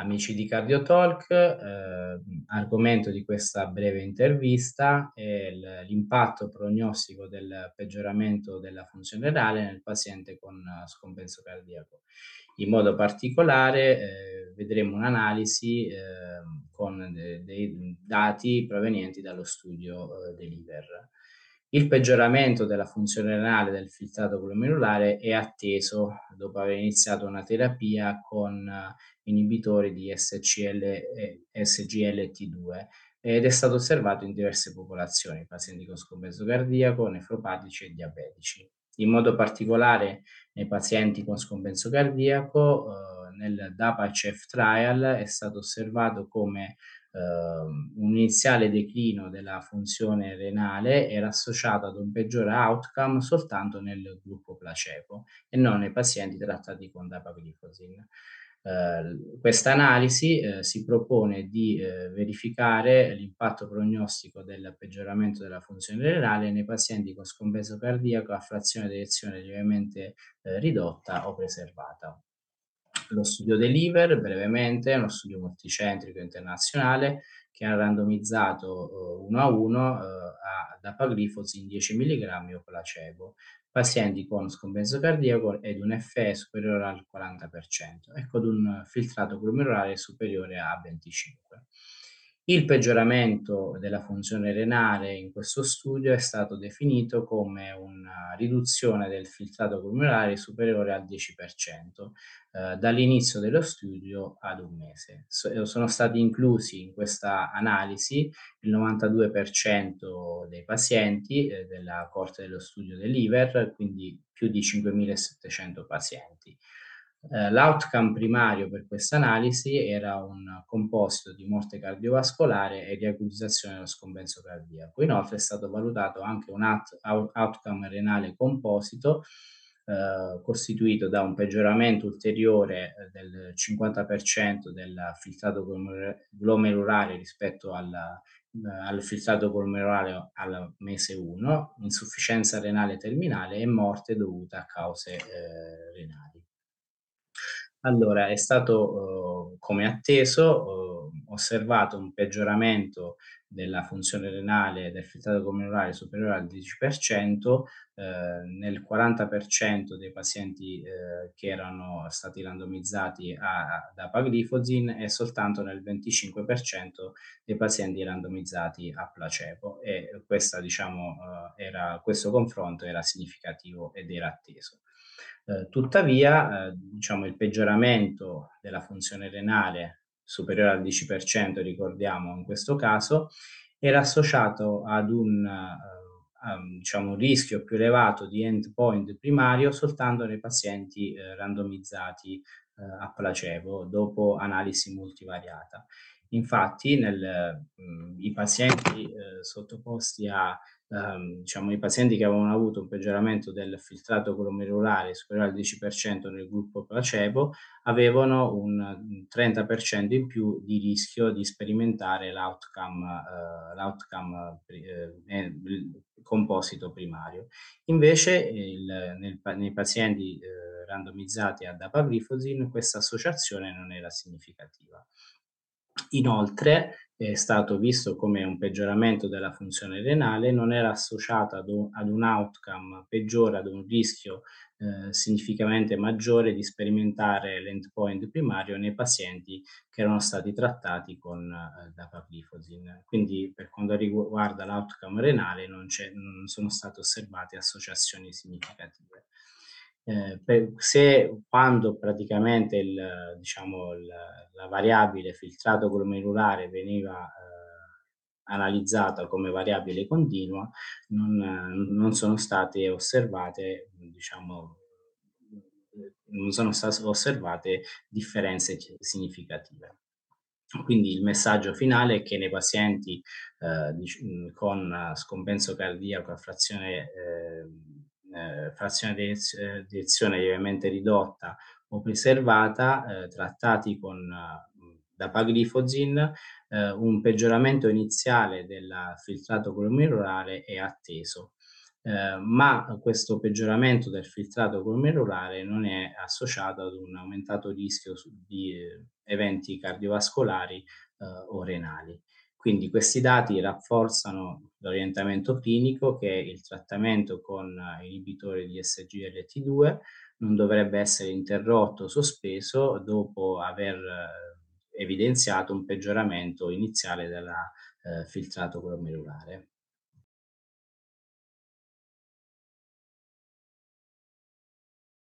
Amici di CardioTalk, eh, argomento di questa breve intervista è l'impatto prognostico del peggioramento della funzione renale nel paziente con scompenso cardiaco. In modo particolare eh, vedremo un'analisi eh, con de dei dati provenienti dallo studio eh, dell'IVER. Il peggioramento della funzione renale del filtrato glomerulare è atteso dopo aver iniziato una terapia con eh, inibitori di SCL, eh, SGLT2 ed è stato osservato in diverse popolazioni, pazienti con scompenso cardiaco, nefropatici e diabetici. In modo particolare nei pazienti con scompenso cardiaco, eh, nel DAPA-CEF trial è stato osservato come un iniziale declino della funzione renale era associato ad un peggiore outcome soltanto nel gruppo placebo e non nei pazienti trattati con dapaglifosin. Uh, questa analisi uh, si propone di uh, verificare l'impatto prognostico del peggioramento della funzione renale nei pazienti con scompenso cardiaco a frazione di eiezione lievemente ridotta o preservata. Lo studio Deliver, brevemente, è uno studio multicentrico internazionale che ha randomizzato uh, uno a uno uh, a dapaglifos in 10 mg o placebo, pazienti con scompenso cardiaco ed un FE superiore al 40%, ecco ad un filtrato glomerulare superiore a 25. Il peggioramento della funzione renale in questo studio è stato definito come una riduzione del filtrato glomerulare superiore al 10% eh, dall'inizio dello studio ad un mese. So, eh, sono stati inclusi in questa analisi il 92% dei pazienti eh, della corte dello studio dell'IVER, quindi più di 5.700 pazienti. Eh, l'outcome primario per questa analisi era un composito di morte cardiovascolare e riacutizzazione dello scompenso cardiaco. Inoltre è stato valutato anche un out- outcome renale composito eh, costituito da un peggioramento ulteriore eh, del 50% del filtrato glomerulare rispetto alla, al filtrato glomerulare al mese 1, insufficienza renale terminale e morte dovuta a cause eh, renali. Allora, è stato, uh, come atteso, uh, osservato un peggioramento della funzione renale del filtrato glomerulare superiore al 10%, eh, nel 40% dei pazienti eh, che erano stati randomizzati a, ad apaglifozin e soltanto nel 25% dei pazienti randomizzati a placebo e questa, diciamo, eh, era, questo confronto era significativo ed era atteso. Eh, tuttavia, eh, diciamo, il peggioramento della funzione renale superiore al 10%, ricordiamo in questo caso, era associato ad un, um, diciamo, rischio più elevato di endpoint primario soltanto nei pazienti uh, randomizzati uh, a placebo dopo analisi multivariata. Infatti, nel, mh, i pazienti sottoposti a ehm, diciamo, i pazienti che avevano avuto un peggioramento del filtrato glomerulare superiore al 10% nel gruppo placebo avevano un 30% in più di rischio di sperimentare l'outcome, eh, l'outcome eh, eh composito primario. Invece il, nel, nei pazienti eh, randomizzati ad apagliflozin questa associazione non era significativa. Inoltre, è stato visto come un peggioramento della funzione renale, non era associato ad un, ad un outcome peggiore, ad un rischio eh, significativamente maggiore di sperimentare l'endpoint primario nei pazienti che erano stati trattati con eh, dapagliflozin. Quindi per quanto riguarda l'outcome renale non, non sono state osservate associazioni significative. Eh, per, se quando praticamente il, diciamo, il, la variabile filtrato glomerulare veniva eh, analizzata come variabile continua, non, non sono state osservate, diciamo, non sono state osservate differenze significative. Quindi il messaggio finale è che nei pazienti eh, con scompenso cardiaco a frazione eh, eh, frazione di direzione lievemente ridotta o preservata, eh, trattati con eh, dapaglifozin, eh, un peggioramento iniziale del filtrato glomerulare è atteso. ehm, ma questo peggioramento del filtrato glomerulare non è associato ad un aumentato rischio di eventi cardiovascolari, uhm, o renali. Quindi questi dati rafforzano l'orientamento clinico che il trattamento con inibitori di SGLT2 non dovrebbe essere interrotto o sospeso dopo aver evidenziato un peggioramento iniziale della, ehm, filtrato glomerulare.